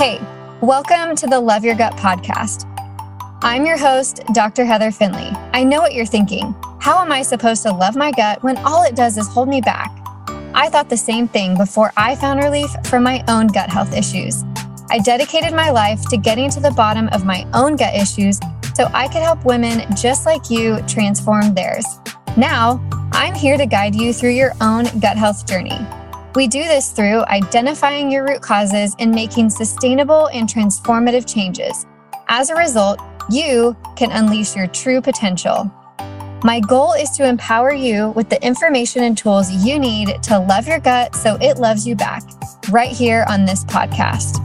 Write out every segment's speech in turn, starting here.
Hey, welcome to the Love Your Gut podcast. I'm your host, Dr. Heather Finley. I know what you're thinking. How am I supposed to love my gut when all it does is hold me back? I thought the same thing before I found relief from my own gut health issues. I dedicated my life to getting to the bottom of my own gut issues so I could help women just like you transform theirs. Now, I'm here to guide you through your own gut health journey. We do this through identifying your root causes and making sustainable and transformative changes. As a result, you can unleash your true potential. My goal is to empower you with the information and tools you need to love your gut so it loves you back, right here on this podcast.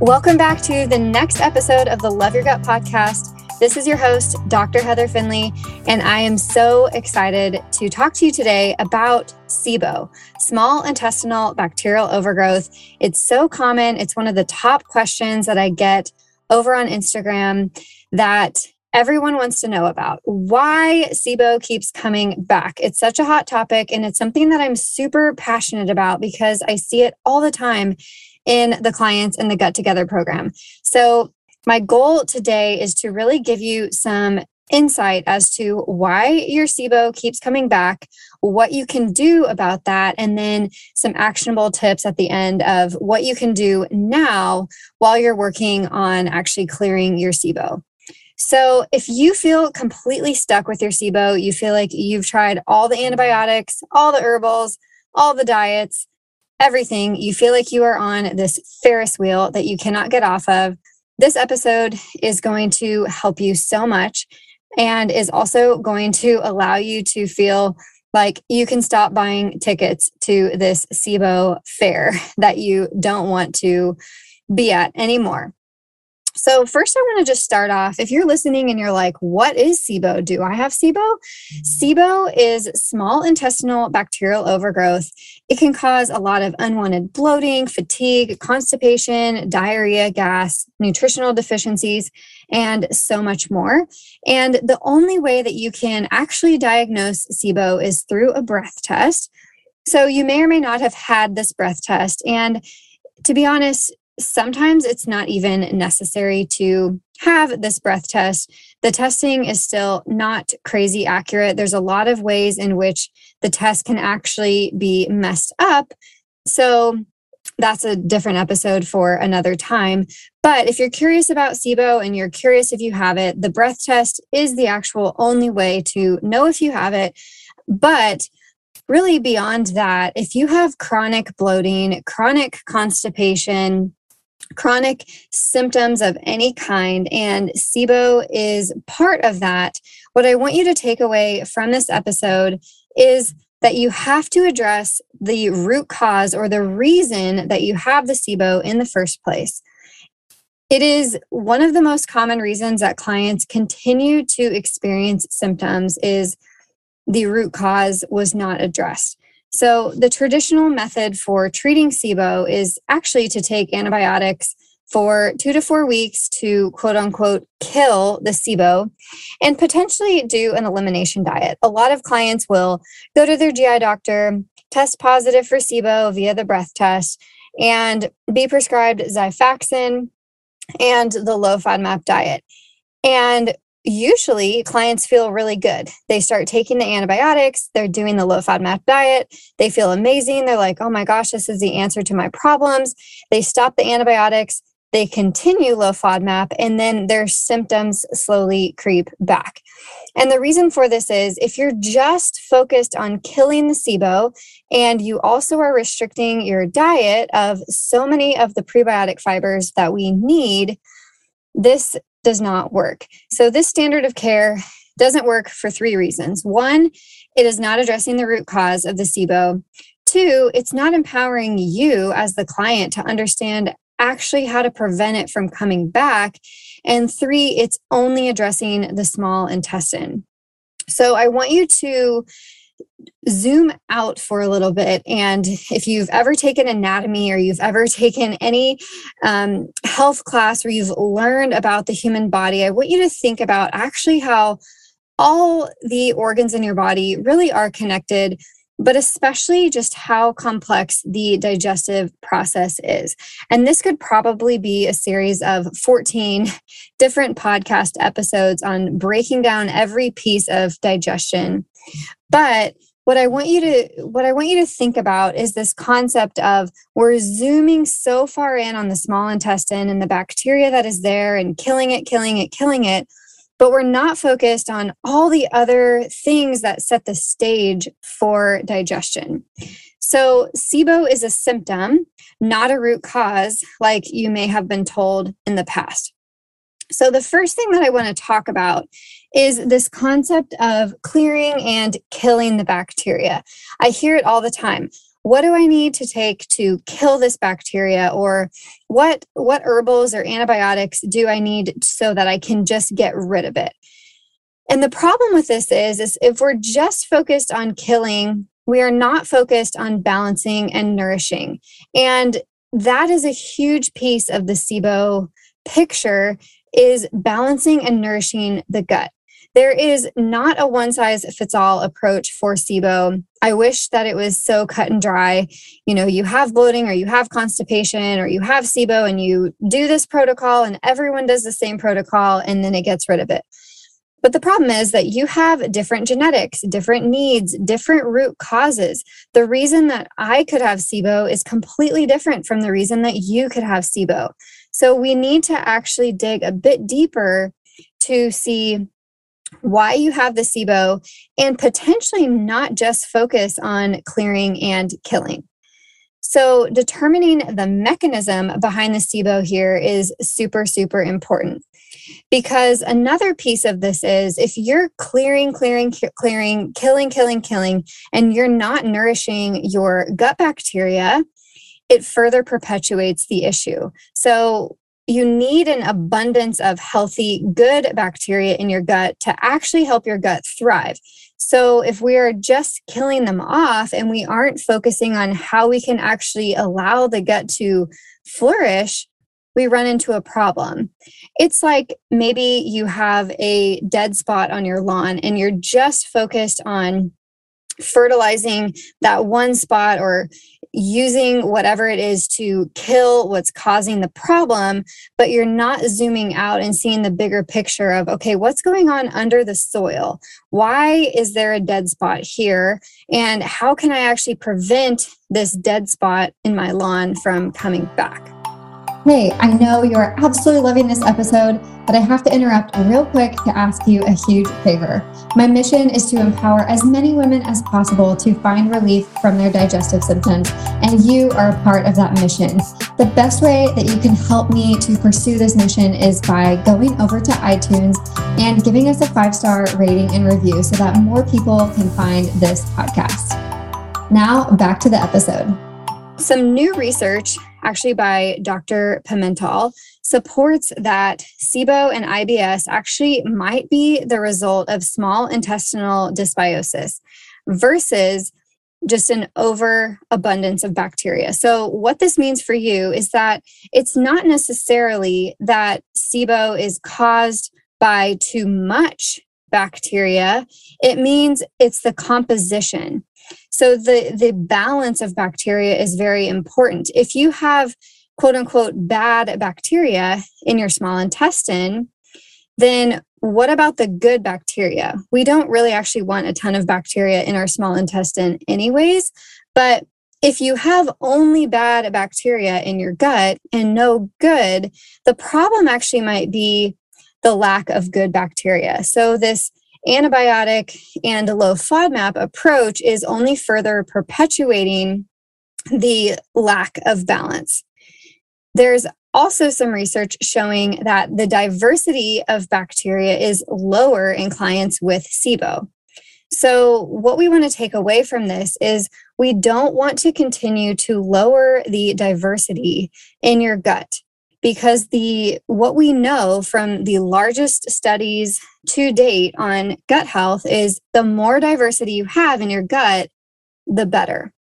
Welcome back to the next episode of the Love Your Gut podcast. This is your host, Dr. Heather Finley, and I am so excited to talk to you today about SIBO, small intestinal bacterial overgrowth. It's so common. It's one of the top questions that I get over on Instagram that everyone wants to know about why SIBO keeps coming back. It's such a hot topic, and it's something that I'm super passionate about because I see it all the time in the clients in the Gut Together program. So, my goal today is to really give you some insight as to why your SIBO keeps coming back, what you can do about that, and then some actionable tips at the end of what you can do now while you're working on actually clearing your SIBO. So, if you feel completely stuck with your SIBO, you feel like you've tried all the antibiotics, all the herbals, all the diets, everything, you feel like you are on this Ferris wheel that you cannot get off of, this episode is going to help you so much and is also going to allow you to feel like you can stop buying tickets to this SIBO fair that you don't want to be at anymore. So, first, I want to just start off. If you're listening and you're like, what is SIBO? Do I have SIBO? Mm-hmm. SIBO is small intestinal bacterial overgrowth. It can cause a lot of unwanted bloating, fatigue, constipation, diarrhea, gas, nutritional deficiencies, and so much more. And the only way that you can actually diagnose SIBO is through a breath test. So, you may or may not have had this breath test. And to be honest, sometimes it's not even necessary to have this breath test. The testing is still not crazy accurate. There's a lot of ways in which the test can actually be messed up. So that's a different episode for another time. But if you're curious about SIBO and you're curious if you have it, the breath test is the actual only way to know if you have it. But really, beyond that, if you have chronic bloating, chronic constipation, chronic symptoms of any kind, and SIBO is part of that. What I want you to take away from this episode is that you have to address the root cause or the reason that you have the SIBO in the first place. It is one of the most common reasons that clients continue to experience symptoms is the root cause was not addressed. So, the traditional method for treating SIBO is actually to take antibiotics for two to four weeks to quote unquote kill the SIBO and potentially do an elimination diet. A lot of clients will go to their GI doctor, test positive for SIBO via the breath test, and be prescribed Xifaxan and the low FODMAP diet. And usually clients feel really good. They start taking the antibiotics, they're doing the low FODMAP diet, they feel amazing. They're like, oh my gosh, this is the answer to my problems. They stop the antibiotics, they continue low FODMAP, and then their symptoms slowly creep back. And the reason for this is if you're just focused on killing the SIBO and you also are restricting your diet of so many of the prebiotic fibers that we need, this does not work. So, this standard of care doesn't work for three reasons. One, it is not addressing the root cause of the SIBO. Two, it's not empowering you as the client to understand actually how to prevent it from coming back. And three, it's only addressing the small intestine. So, I want you to zoom out for a little bit. And if you've ever taken anatomy or you've ever taken any um, health class where you've learned about the human body, I want you to think about actually how all the organs in your body really are connected but especially just how complex the digestive process is. And this could probably be a series of 14 different podcast episodes on breaking down every piece of digestion. But what I want you to what I want you to think about is this concept of we're zooming so far in on the small intestine and the bacteria that is there and killing it, killing it, killing it but we're not focused on all the other things that set the stage for digestion. So, SIBO is a symptom, not a root cause, like you may have been told in the past. So, the first thing that I want to talk about is this concept of clearing and killing the bacteria. I hear it all the time what do i need to take to kill this bacteria? Or what what herbals or antibiotics do i need so that i can just get rid of it? And the problem with this is is if we're just focused on killing we are not focused on balancing and nourishing. And that is a huge piece of the sibo picture is balancing and nourishing the gut there is not a one size fits all approach for SIBO. I wish that it was so cut and dry. You know, you have bloating or you have constipation or you have SIBO and you do this protocol and everyone does the same protocol and then it gets rid of it. But the problem is that you have different genetics, different needs, different root causes. The reason that I could have SIBO is completely different from the reason that you could have SIBO. So we need to actually dig a bit deeper to see why you have the SIBO, and potentially not just focus on clearing and killing. So, determining the mechanism behind the SIBO here is super, super important. Because another piece of this is if you're clearing, clearing, clearing, killing, killing, killing, and you're not nourishing your gut bacteria, it further perpetuates the issue. So, you need an abundance of healthy, good bacteria in your gut to actually help your gut thrive. So, if we are just killing them off and we aren't focusing on how we can actually allow the gut to flourish, we run into a problem. It's like maybe you have a dead spot on your lawn and you're just focused on fertilizing that one spot or using whatever it is to kill what's causing the problem, but you're not zooming out and seeing the bigger picture of, okay, what's going on under the soil? Why is there a dead spot here? And how can I actually prevent this dead spot in my lawn from coming back? Hey, I know you're absolutely loving this episode, but I have to interrupt real quick to ask you a huge favor. My mission is to empower as many women as possible to find relief from their digestive symptoms, and you are a part of that mission. The best way that you can help me to pursue this mission is by going over to iTunes and giving us a five star rating and review so that more people can find this podcast. Now, back to the episode. Some new research, actually by Dr. Pimentel, supports that SIBO and IBS actually might be the result of small intestinal dysbiosis versus just an overabundance of bacteria. So, what this means for you is that it's not necessarily that SIBO is caused by too much bacteria, it means it's the composition. So the the balance of bacteria is very important. If you have quote unquote bad bacteria in your small intestine, then what about the good bacteria? We don't really actually want a ton of bacteria in our small intestine anyways, but if you have only bad bacteria in your gut and no good, the problem actually might be the lack of good bacteria. So this antibiotic and low FODMAP approach is only further perpetuating the lack of balance. There's also some research showing that the diversity of bacteria is lower in clients with SIBO. So, what we want to take away from this is we don't want to continue to lower the diversity in your gut because the what we know from the largest studies to date on gut health is the more diversity you have in your gut the better.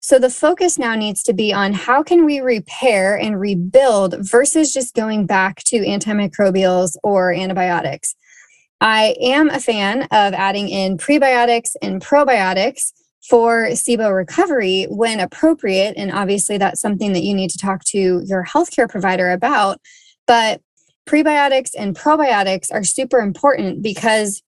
So the focus now needs to be on how can we repair and rebuild versus just going back to antimicrobials or antibiotics. I am a fan of adding in prebiotics and probiotics for SIBO recovery when appropriate. And obviously, that's something that you need to talk to your healthcare provider about. But prebiotics and probiotics are super important because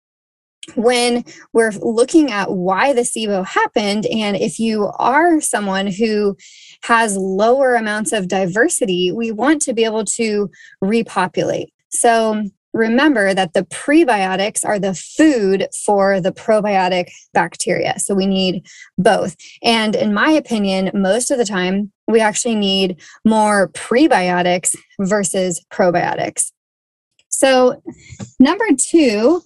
when we're looking at why the SIBO happened, and if you are someone who has lower amounts of diversity, we want to be able to repopulate. So, remember that the prebiotics are the food for the probiotic bacteria. So we need both. And in my opinion, most of the time, we actually need more prebiotics versus probiotics. So, number two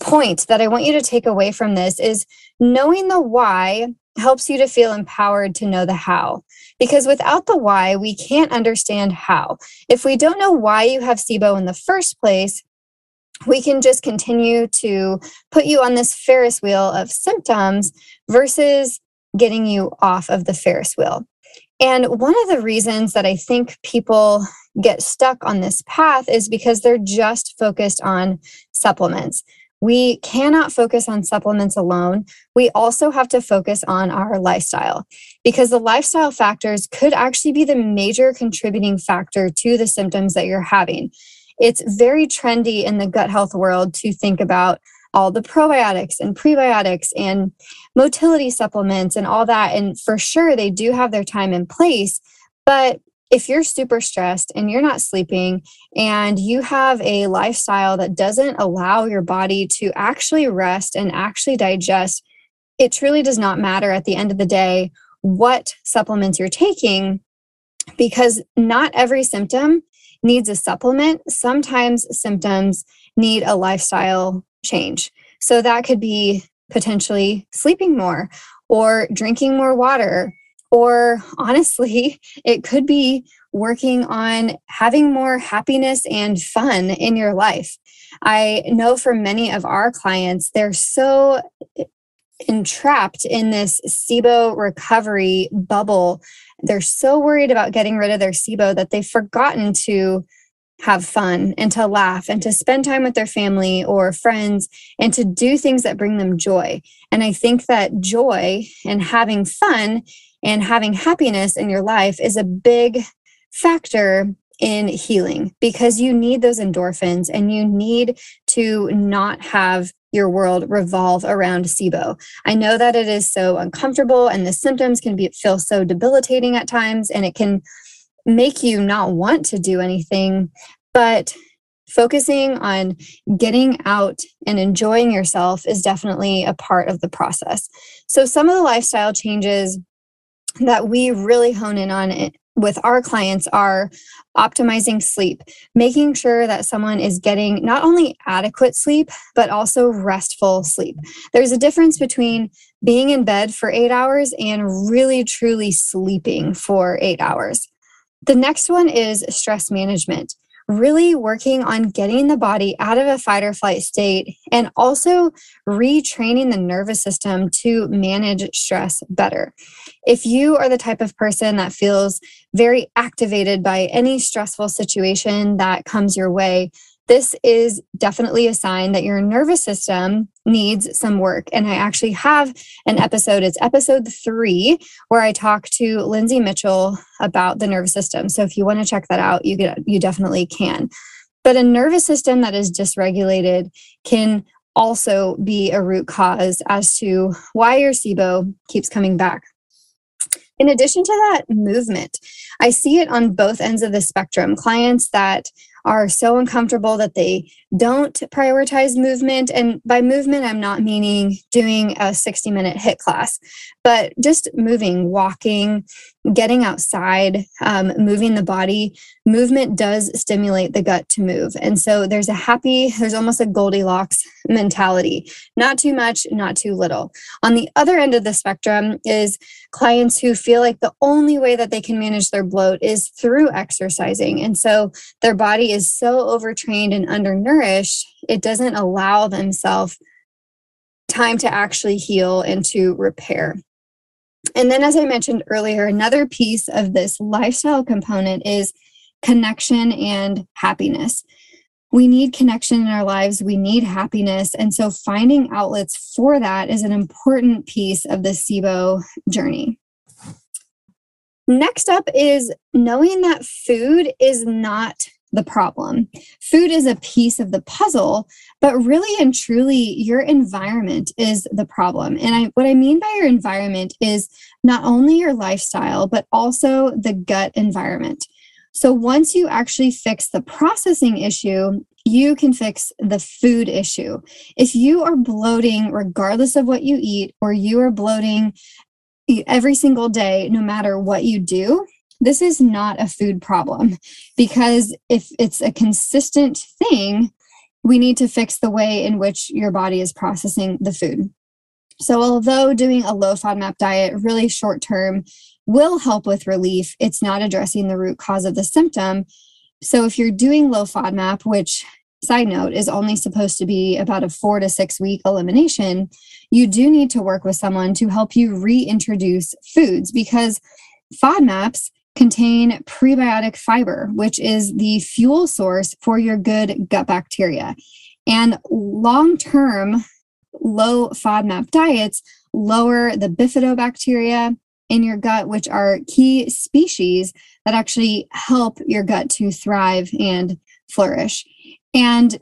point that I want you to take away from this is knowing the why helps you to feel empowered to know the how. Because without the why, we can't understand how. If we don't know why you have SIBO in the first place, we can just continue to put you on this Ferris wheel of symptoms versus getting you off of the Ferris wheel. And one of the reasons that I think people get stuck on this path is because they're just focused on supplements. We cannot focus on supplements alone. We also have to focus on our lifestyle because the lifestyle factors could actually be the major contributing factor to the symptoms that you're having. It's very trendy in the gut health world to think about all the probiotics and prebiotics and motility supplements and all that. And for sure, they do have their time and place. But if you're super stressed and you're not sleeping and you have a lifestyle that doesn't allow your body to actually rest and actually digest, it truly does not matter at the end of the day what supplements you're taking because not every symptom needs a supplement. Sometimes symptoms need a lifestyle change. So that could be potentially sleeping more or drinking more water or honestly, it could be working on having more happiness and fun in your life. I know for many of our clients, they're so entrapped in this SIBO recovery bubble. They're so worried about getting rid of their SIBO that they've forgotten to have fun and to laugh and to spend time with their family or friends and to do things that bring them joy. And I think that joy and having fun and having happiness in your life is a big factor in healing because you need those endorphins and you need to not have your world revolve around SIBO. I know that it is so uncomfortable and the symptoms can be feel so debilitating at times and it can make you not want to do anything, but focusing on getting out and enjoying yourself is definitely a part of the process. So some of the lifestyle changes that we really hone in on it with our clients are optimizing sleep, making sure that someone is getting not only adequate sleep, but also restful sleep. There's a difference between being in bed for eight hours and really truly sleeping for eight hours. The next one is stress management really working on getting the body out of a fight or flight state and also retraining the nervous system to manage stress better. If you are the type of person that feels very activated by any stressful situation that comes your way, this is definitely a sign that your nervous system needs some work. And I actually have an episode, it's episode three, where I talk to Lindsay Mitchell about the nervous system. So if you want to check that out, you get you definitely can. But a nervous system that is dysregulated can also be a root cause as to why your SIBO keeps coming back. In addition to that, movement. I see it on both ends of the spectrum. Clients that are so uncomfortable that they don't prioritize movement. And by movement, I'm not meaning doing a 60 minute HIIT class, but just moving, walking, getting outside, um, moving the body. Movement does stimulate the gut to move. And so there's a happy, there's almost a Goldilocks mentality not too much, not too little. On the other end of the spectrum is clients who feel like the only way that they can manage their bloat is through exercising. And so their body is so overtrained and undernourished, it doesn't allow themselves time to actually heal and to repair. And then, as I mentioned earlier, another piece of this lifestyle component is connection and happiness. we need connection in our lives, we need happiness. And so finding outlets for that is an important piece of the SIBO journey. Next up is knowing that food is not the problem. Food is a piece of the puzzle, but really and truly, your environment is the problem. And I, what I mean by your environment is not only your lifestyle, but also the gut environment. So once you actually fix the processing issue, you can fix the food issue. If you are bloating, regardless of what you eat, or you are bloating every single day, no matter what you do, this is not a food problem because if it's a consistent thing, we need to fix the way in which your body is processing the food. So, although doing a low FODMAP diet really short term will help with relief, it's not addressing the root cause of the symptom. So, if you're doing low FODMAP, which side note is only supposed to be about a four to six week elimination, you do need to work with someone to help you reintroduce foods because FODMAPs contain prebiotic fiber, which is the fuel source for your good gut bacteria. And long term, low FODMAP diets lower the bifidobacteria in your gut, which are key species that actually help your gut to thrive and flourish. And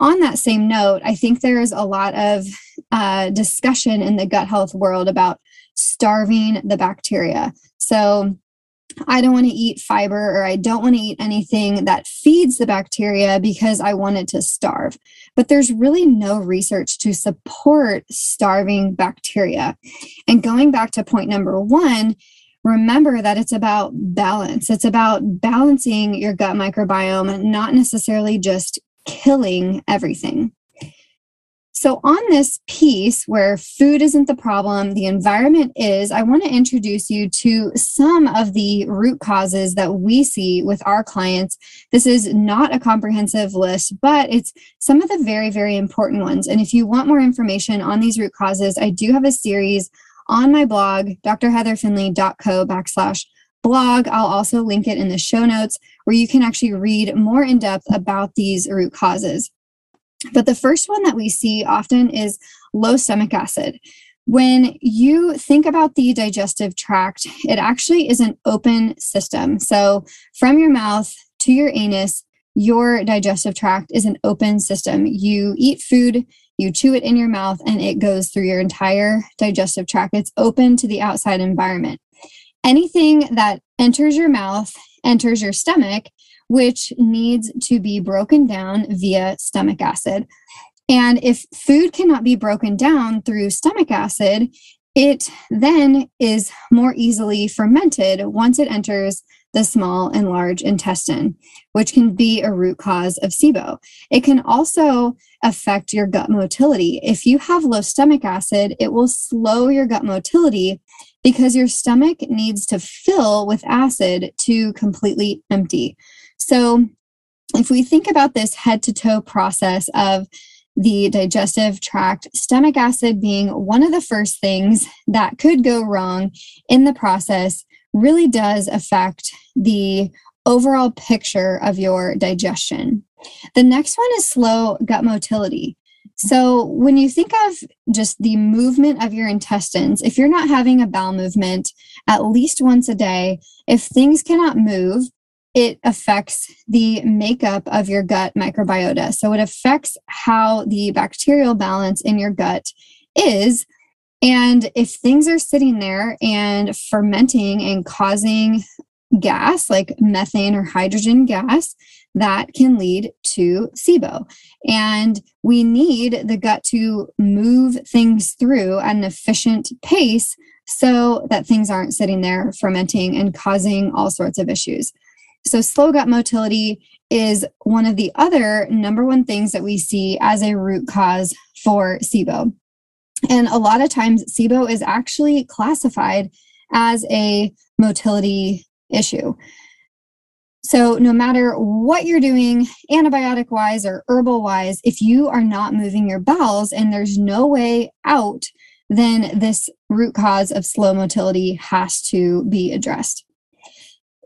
on that same note, I think there's a lot of uh, discussion in the gut health world about starving the bacteria. So, I don't want to eat fiber or I don't want to eat anything that feeds the bacteria because I want it to starve. But there's really no research to support starving bacteria. And going back to point number one, remember that it's about balance. It's about balancing your gut microbiome, not necessarily just killing everything. So, on this piece where food isn't the problem, the environment is, I want to introduce you to some of the root causes that we see with our clients. This is not a comprehensive list, but it's some of the very, very important ones. And if you want more information on these root causes, I do have a series on my blog, drheatherfinley.co backslash blog. I'll also link it in the show notes where you can actually read more in depth about these root causes. But the first one that we see often is low stomach acid. When you think about the digestive tract, it actually is an open system. So, from your mouth to your anus, your digestive tract is an open system. You eat food, you chew it in your mouth, and it goes through your entire digestive tract. It's open to the outside environment. Anything that enters your mouth enters your stomach which needs to be broken down via stomach acid. And if food cannot be broken down through stomach acid, it then is more easily fermented once it enters the small and large intestine, which can be a root cause of SIBO. It can also affect your gut motility. If you have low stomach acid, it will slow your gut motility because your stomach needs to fill with acid to completely empty. So, if we think about this head to toe process of the digestive tract, stomach acid being one of the first things that could go wrong in the process really does affect the overall picture of your digestion. The next one is slow gut motility. So, when you think of just the movement of your intestines, if you're not having a bowel movement at least once a day, if things cannot move, it affects the makeup of your gut microbiota. So it affects how the bacterial balance in your gut is. And if things are sitting there and fermenting and causing gas like methane or hydrogen gas, that can lead to SIBO. And we need the gut to move things through at an efficient pace so that things aren't sitting there fermenting and causing all sorts of issues. So, slow gut motility is one of the other number one things that we see as a root cause for SIBO. And a lot of times, SIBO is actually classified as a motility issue. So, no matter what you're doing, antibiotic wise or herbal wise, if you are not moving your bowels and there's no way out, then this root cause of slow motility has to be addressed.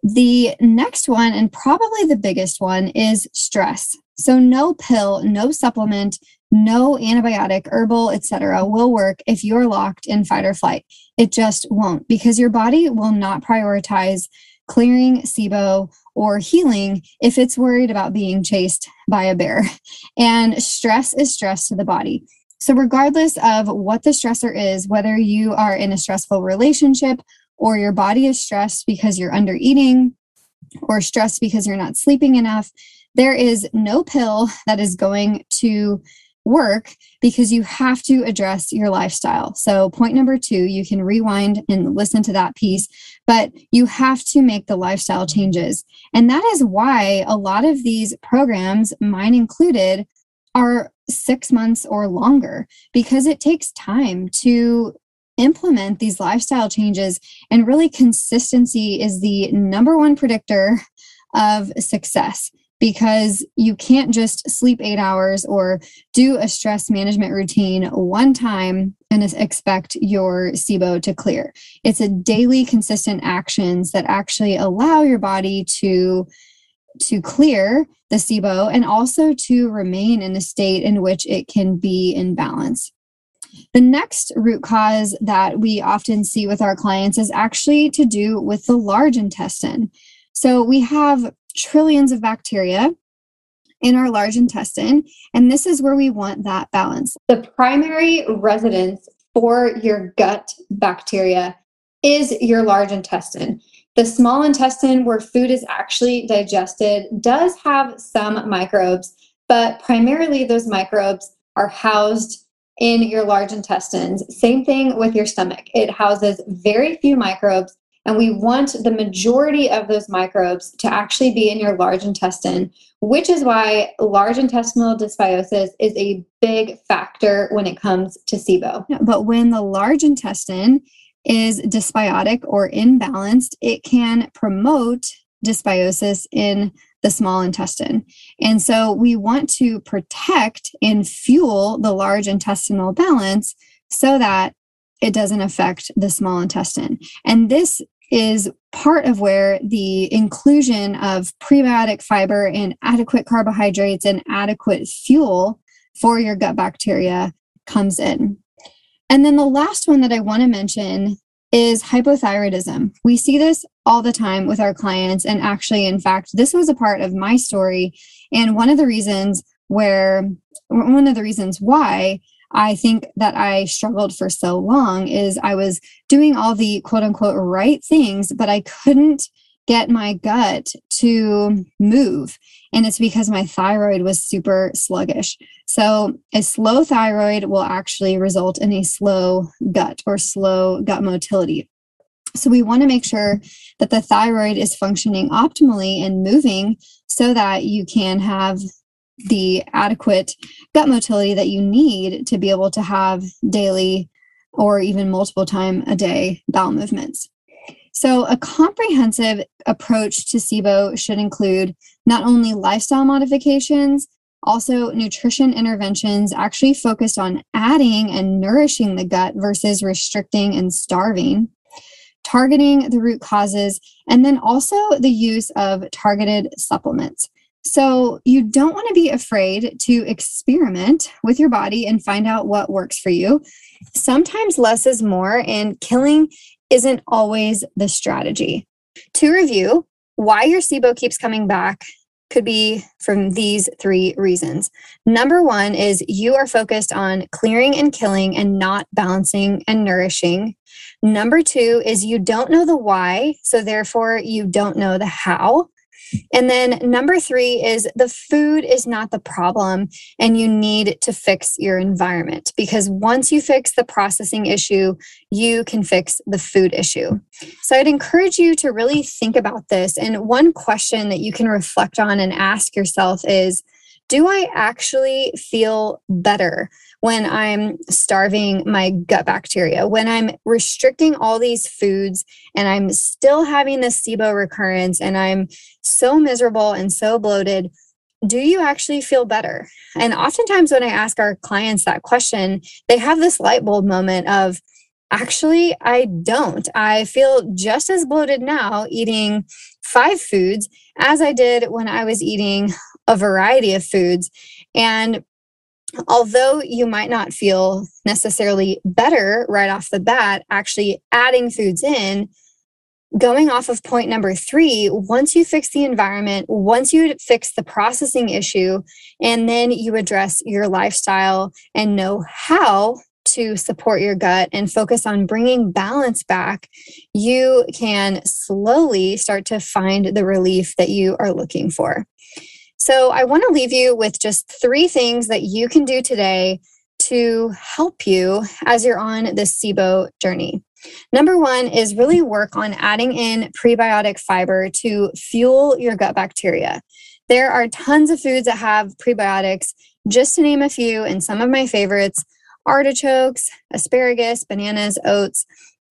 The next one, and probably the biggest one, is stress. So no pill, no supplement, no antibiotic, herbal, etc. will work if you're locked in fight or flight. It just won't because your body will not prioritize clearing SIBO or healing if it's worried about being chased by a bear. And stress is stress to the body. So, regardless of what the stressor is, whether you are in a stressful relationship or your body is stressed because you're under eating or stressed because you're not sleeping enough, there is no pill that is going to work because you have to address your lifestyle. So, point number two, you can rewind and listen to that piece, but you have to make the lifestyle changes. And that is why a lot of these programs, mine included, are six months or longer because it takes time to implement these lifestyle changes. And really, consistency is the number one predictor of success because you can't just sleep eight hours or do a stress management routine one time and expect your SIBO to clear. It's a daily consistent actions that actually allow your body to to clear the SIBO and also to remain in a state in which it can be in balance. The next root cause that we often see with our clients is actually to do with the large intestine. So we have trillions of bacteria in our large intestine, and this is where we want that balance. The primary residence for your gut bacteria is your large intestine. The small intestine, where food is actually digested, does have some microbes, but primarily those microbes are housed in your large intestines. Same thing with your stomach. It houses very few microbes and we want the majority of those microbes to actually be in your large intestine, which is why large intestinal dysbiosis is a big factor when it comes to SIBO. But when the large intestine is dysbiotic or imbalanced, it can promote dysbiosis in the small intestine. And so we want to protect and fuel the large intestinal balance so that it doesn't affect the small intestine. And this is part of where the inclusion of prebiotic fiber and adequate carbohydrates and adequate fuel for your gut bacteria comes in. And then the last one that I want to mention is hypothyroidism. We see this all the time with our clients. And actually, in fact, this was a part of my story. And one of the reasons where, one of the reasons why I think that I struggled for so long is I was doing all the quote unquote right things, but I couldn't get my gut to move. And it's because my thyroid was super sluggish. So, a slow thyroid will actually result in a slow gut or slow gut motility. So, we want to make sure that the thyroid is functioning optimally and moving so that you can have the adequate gut motility that you need to be able to have daily or even multiple time a day bowel movements. So, a comprehensive approach to SIBO should include not only lifestyle modifications, also nutrition interventions actually focused on adding and nourishing the gut versus restricting and starving, targeting the root causes, and then also the use of targeted supplements. So, you don't want to be afraid to experiment with your body and find out what works for you. Sometimes less is more, and killing isn't always the strategy. To review, why your SIBO keeps coming back could be from these three reasons. Number one is you are focused on clearing and killing and not balancing and nourishing. Number two is you don't know the why, so therefore you don't know the how. And then number three is the food is not the problem, and you need to fix your environment because once you fix the processing issue, you can fix the food issue. So I'd encourage you to really think about this. And one question that you can reflect on and ask yourself is Do I actually feel better? When I'm starving my gut bacteria, when I'm restricting all these foods and I'm still having this SIBO recurrence and I'm so miserable and so bloated, do you actually feel better? And oftentimes, when I ask our clients that question, they have this light bulb moment of, actually, I don't. I feel just as bloated now eating five foods as I did when I was eating a variety of foods. And although you might not feel necessarily better right off the bat, actually adding foods in, going off of point number three, once you fix the environment, once you fix the processing issue, and then you address your lifestyle and know how to support your gut and focus on bringing balance back, you can slowly start to find the relief that you are looking for. So, I want to leave you with just three things that you can do today to help you as you're on this SIBO journey. Number one is really work on adding in prebiotic fiber to fuel your gut bacteria. There are tons of foods that have prebiotics, just to name a few, and some of my favorites artichokes, asparagus, bananas, oats.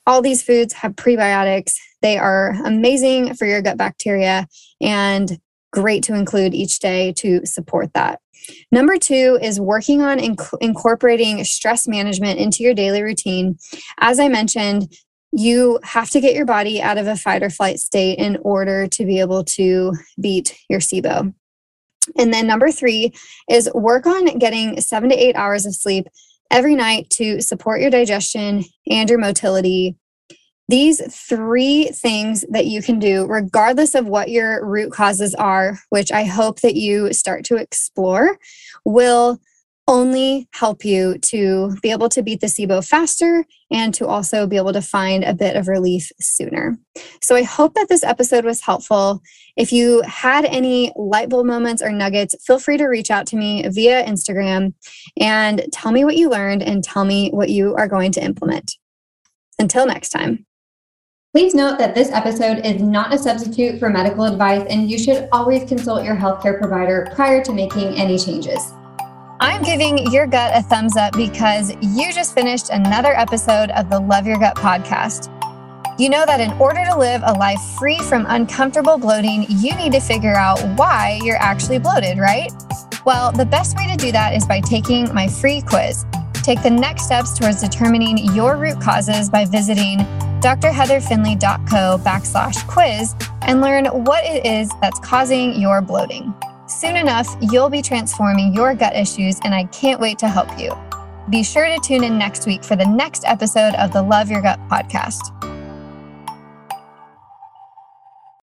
All these foods have prebiotics. They are amazing for your gut bacteria and great to include each day to support that. Number two is working on inc- incorporating stress management into your daily routine. As I mentioned, you have to get your body out of a fight or flight state in order to be able to beat your SIBO. And then number three is work on getting seven to eight hours of sleep every night to support your digestion and your motility these three things that you can do, regardless of what your root causes are, which I hope that you start to explore, will only help you to be able to beat the SIBO faster and to also be able to find a bit of relief sooner. So I hope that this episode was helpful. If you had any light bulb moments or nuggets, feel free to reach out to me via Instagram and tell me what you learned and tell me what you are going to implement. Until next time. Please note that this episode is not a substitute for medical advice, and you should always consult your healthcare provider prior to making any changes. I'm giving your gut a thumbs up because you just finished another episode of the Love Your Gut podcast. You know that in order to live a life free from uncomfortable bloating, you need to figure out why you're actually bloated, right? Well, the best way to do that is by taking my free quiz. Take the next steps towards determining your root causes by visiting drheatherfinley.co backslash quiz and learn what it is that's causing your bloating. Soon enough, you'll be transforming your gut issues, and I can't wait to help you. Be sure to tune in next week for the next episode of the Love Your Gut podcast.